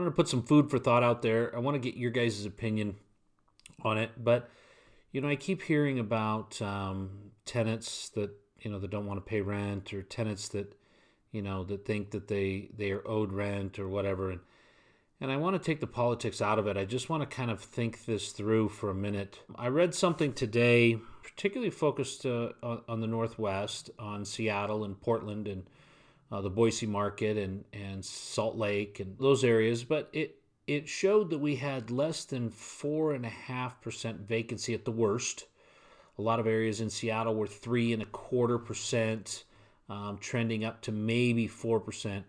wanted to put some food for thought out there. I want to get your guys' opinion on it, but you know, I keep hearing about um, tenants that you know that don't want to pay rent, or tenants that you know that think that they they are owed rent or whatever, and and I want to take the politics out of it. I just want to kind of think this through for a minute. I read something today, particularly focused uh, on the Northwest, on Seattle and Portland and uh, the Boise market and, and Salt Lake and those areas, but it it showed that we had less than four and a half percent vacancy at the worst. A lot of areas in Seattle were three and a quarter percent, um, trending up to maybe four percent.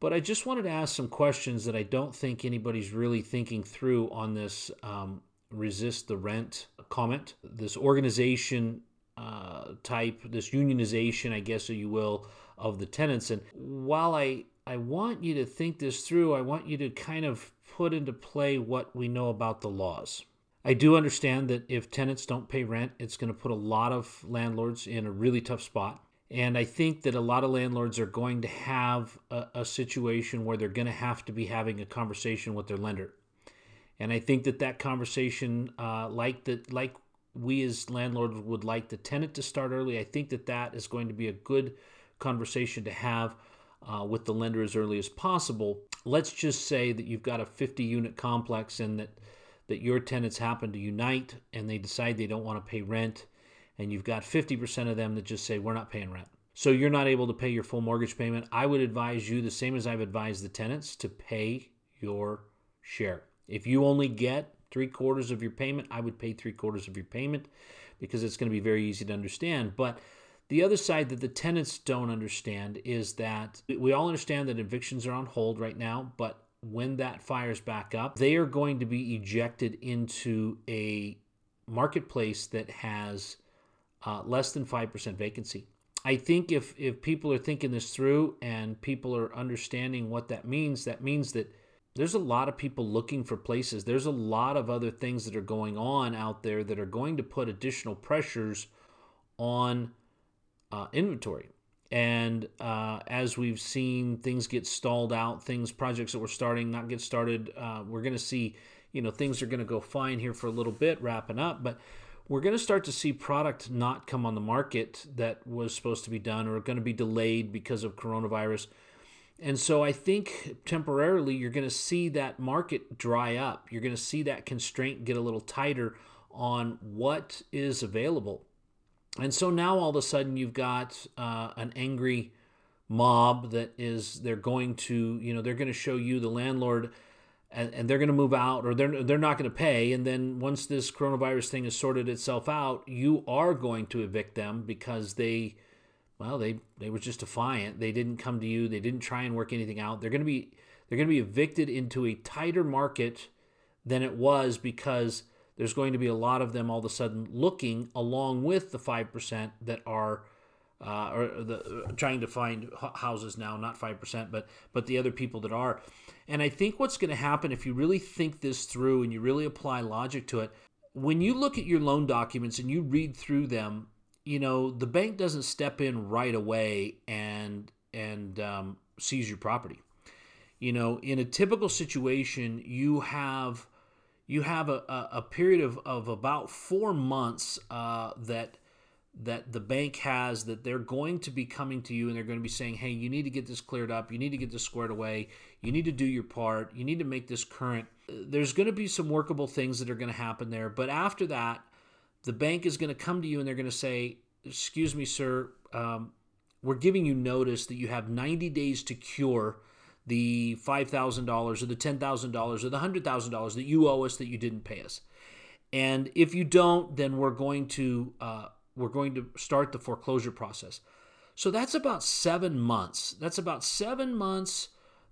But I just wanted to ask some questions that I don't think anybody's really thinking through on this um, resist the rent comment. This organization uh, type, this unionization, I guess, so you will, of the tenants. And while I, I want you to think this through, I want you to kind of put into play what we know about the laws. I do understand that if tenants don't pay rent, it's going to put a lot of landlords in a really tough spot. And I think that a lot of landlords are going to have a, a, situation where they're going to have to be having a conversation with their lender. And I think that that conversation, uh, like that, like we as landlords would like the tenant to start early, I think that that is going to be a good conversation to have uh, with the lender as early as possible. Let's just say that you've got a 50 unit complex and that that your tenants happen to unite and they decide they don't want to pay rent and you've got 50% of them that just say, we're not paying rent. So you're not able to pay your full mortgage payment. I would advise you, the same as I've advised the tenants, to pay your share. If you only get three quarters of your payment, I would pay three quarters of your payment because it's going to be very easy to understand. But the other side that the tenants don't understand is that we all understand that evictions are on hold right now, but when that fires back up, they are going to be ejected into a marketplace that has uh, less than 5% vacancy. I think if, if people are thinking this through and people are understanding what that means, that means that there's a lot of people looking for places. There's a lot of other things that are going on out there that are going to put additional pressures on uh, inventory. And uh, as we've seen things get stalled out, things, projects that were starting not get started, uh, we're going to see, you know, things are going to go fine here for a little bit, wrapping up. But we're going to start to see product not come on the market that was supposed to be done or going to be delayed because of coronavirus. And so I think temporarily you're going to see that market dry up. You're going to see that constraint get a little tighter on what is available. And so now all of a sudden you've got uh, an angry mob that is they're going to, you know, they're going to show you the landlord and, and they're going to move out or they're, they're not going to pay. And then once this coronavirus thing has sorted itself out, you are going to evict them because they, well, they, they were just defiant. They didn't come to you. They didn't try and work anything out. They're going to be, they're going to be evicted into a tighter market than it was because there's going to be a lot of them all of a sudden looking along with the 5% that are uh, or the, uh, trying to find houses now, not 5%, but, but the other people that are. And I think what's going to happen if you really think this through and you really apply logic to it, when you look at your loan documents and you read through them, you know the bank doesn't step in right away and and um, seize your property. You know, in a typical situation, you have you have a, a, a period of, of about four months uh, that that the bank has that they're going to be coming to you and they're going to be saying, hey, you need to get this cleared up. You need to get this squared away. You need to do your part. You need to make this current. There's going to be some workable things that are going to happen there. But after that, the bank is going to come to you and they're going to say, excuse me, sir, um, we're giving you notice that you have 90 days to cure the $5,000 or the $10,000 or the $100,000 that you owe us that you didn't pay us. And if you don't, then we're going to uh, we're going to start the foreclosure process. So that's about seven months. That's about seven months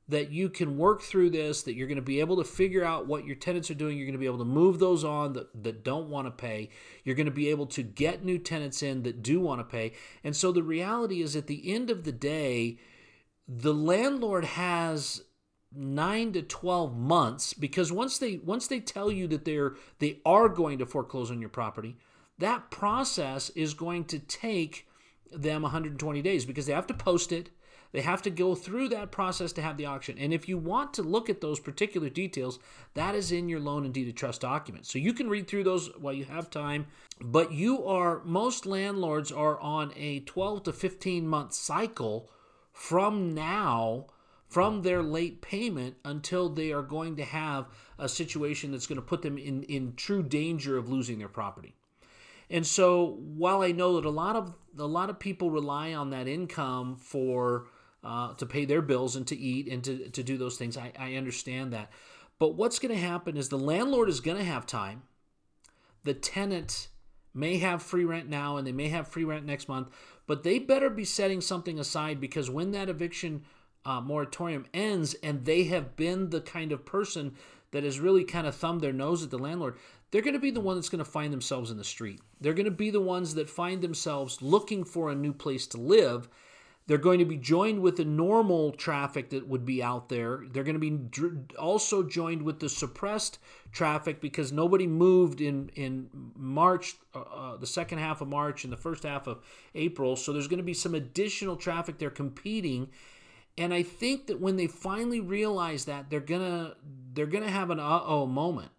that you can work through this, that you're going to be able to figure out what your tenants are doing. You're going to be able to move those on that, that don't want to pay. You're going to be able to get new tenants in that do want to pay. And so the reality is at the end of the day, the landlord has nine to 12 months because once they once they tell you that they're they are going to foreclose on your property that process is going to take them 120 days because they have to post it, They have to go through that process to have the auction. And if you want to look at those particular details, that is in your loan and deed of trust document. So you can read through those while you have time. But you are, most landlords are on a 12 to 15 month cycle from now from their late payment until they are going to have a situation that's going to put them in, in true danger of losing their property. And so while I know that a lot of a lot of people rely on that income for uh, to pay their bills and to eat and to, to do those things, I, I understand that. But what's going to happen is the landlord is going to have time. The tenant may have free rent now and they may have free rent next month, but they better be setting something aside because when that eviction uh, moratorium ends and they have been the kind of person that has really kind of thumbed their nose at the landlord, they're going to be the one that's going to find themselves in the street. They're going to be the ones that find themselves looking for a new place to live. They're going to be joined with the normal traffic that would be out there. They're going to be also joined with the suppressed traffic because nobody moved in in March, uh, uh, the second half of March and the first half of April. So there's going to be some additional traffic. They're competing, and I think that when they finally realize that, they're gonna they're gonna have an uh oh moment.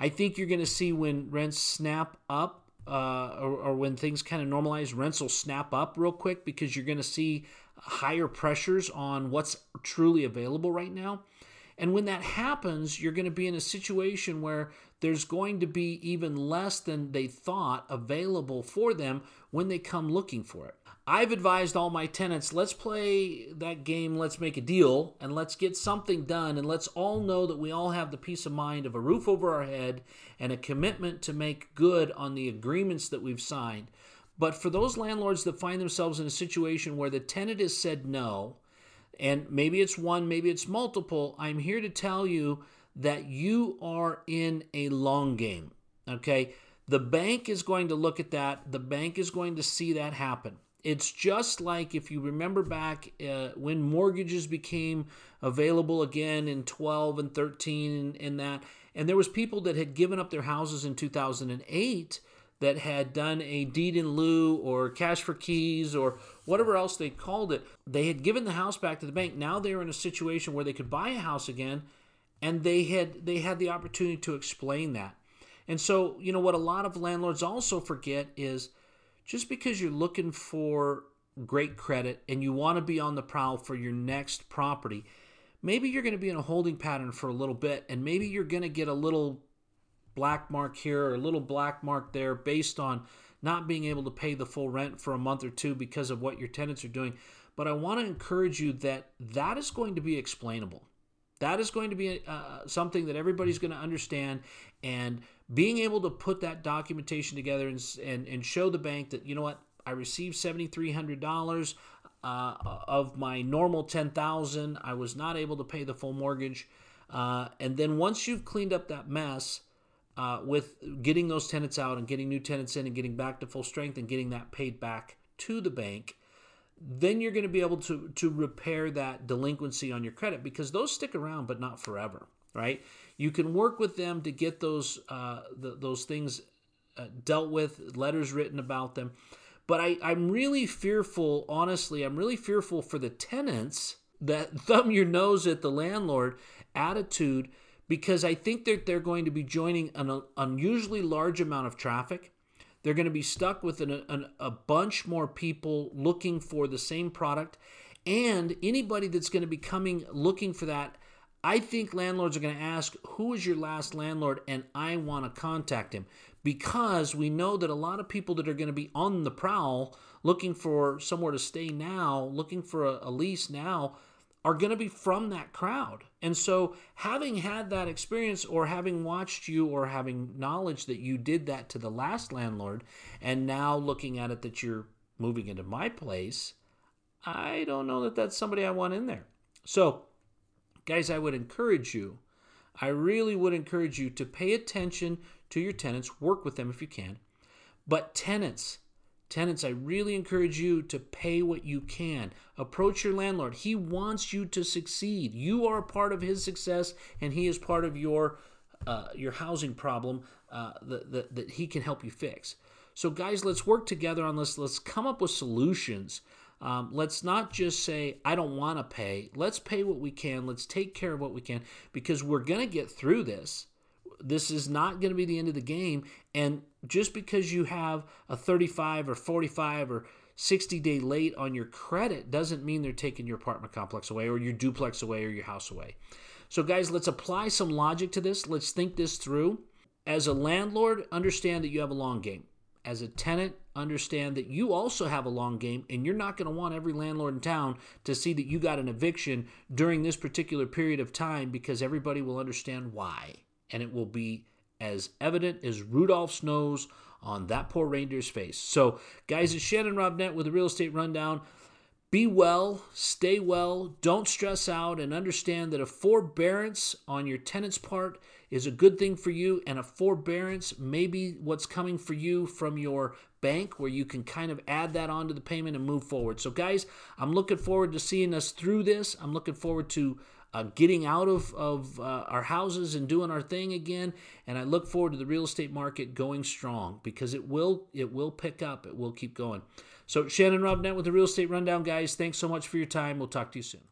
I think you're gonna see when rents snap up, uh, or, or when things kind of normalize, rents will snap up real quick because you're gonna see higher pressures on what's truly available right now. And when that happens, you're going to be in a situation where there's going to be even less than they thought available for them when they come looking for it. I've advised all my tenants let's play that game, let's make a deal, and let's get something done, and let's all know that we all have the peace of mind of a roof over our head and a commitment to make good on the agreements that we've signed. But for those landlords that find themselves in a situation where the tenant has said no, and maybe it's one, maybe it's multiple, I'm here to tell you that you are in a long game. Okay? The bank is going to look at that, the bank is going to see that happen. It's just like if you remember back uh, when mortgages became available again in 12 and 13 and, and that, and there was people that had given up their houses in 2008 that had done a deed in lieu or cash for keys or whatever else they called it. They had given the house back to the bank. Now they were in a situation where they could buy a house again, and they had they had the opportunity to explain that. And so, you know what a lot of landlords also forget is just because you're looking for great credit and you want to be on the prowl for your next property, maybe you're going to be in a holding pattern for a little bit and maybe you're going to get a little black mark here or a little black mark there based on not being able to pay the full rent for a month or two because of what your tenants are doing. But I want to encourage you that that is going to be explainable. That is going to be uh, something that everybody's going to understand. And being able to put that documentation together and, and, and show the bank that, you know what, I received $7,300 uh, of my normal 10000 I was not able to pay the full mortgage. Uh, and then once you've cleaned up that mess, uh, with getting those tenants out and getting new tenants in and getting back to full strength and getting that paid back to the bank, then you're going to be able to to repair that delinquency on your credit because those stick around but not forever right? You can work with them to get those uh, the, those things uh, dealt with letters written about them. But I, i'm really fearful honestly i'm really fearful for the tenants that thumb your nose at the landlord attitude because i think that they're going to be joining an unusually large amount of traffic. They're going to be stuck with an, an, a bunch more people looking for the same product. And anybody that's going to be coming looking for that, I think landlords are going to ask, Who is your last landlord? And I want to contact him because we know that a lot of people that are going to be on the prowl looking for somewhere to stay now, looking for a, a lease now, are going to be from that crowd. And so, having had that experience, or having watched you, or having knowledge that you did that to the last landlord, and now looking at it that you're moving into my place, I don't know that that's somebody I want in there. So, guys, I would encourage you, I really would encourage you to pay attention to your tenants, work with them if you can. But, tenants, Tenants, I really encourage you to pay what you can. Approach your landlord. He wants you to succeed. You are part of his success, and he is part of your uh, your housing problem uh, that, that, that he can help you fix. So, guys, let's work together on this. Let's come up with solutions Um, let's not just say, I don't want to pay. Let's pay what we can. Let's take care of what we can because we're going to get through this. This is not going to be the end of the game. And just because you have a 35 or 45 or 60 day late on your credit doesn't mean they're taking your apartment complex away or your duplex away or your house away. So, guys, let's apply some logic to this. Let's think this through. As a landlord, understand that you have a long game. As a tenant, understand that you also have a long game, and you're not going to want every landlord in town to see that you got an eviction during this particular period of time because everybody will understand why. And it will be as evident as Rudolph's nose on that poor reindeer's face. So, guys, it's Shannon Robnett with the Real Estate Rundown. Be well, stay well, don't stress out, and understand that a forbearance on your tenant's part is a good thing for you, and a forbearance may be what's coming for you from your bank, where you can kind of add that onto the payment and move forward. So, guys, I'm looking forward to seeing us through this. I'm looking forward to uh, getting out of, of uh, our houses and doing our thing again. And I look forward to the real estate market going strong because it will it will pick up. It will keep going. So Shannon Robnett with the Real Estate Rundown, guys. Thanks so much for your time. We'll talk to you soon.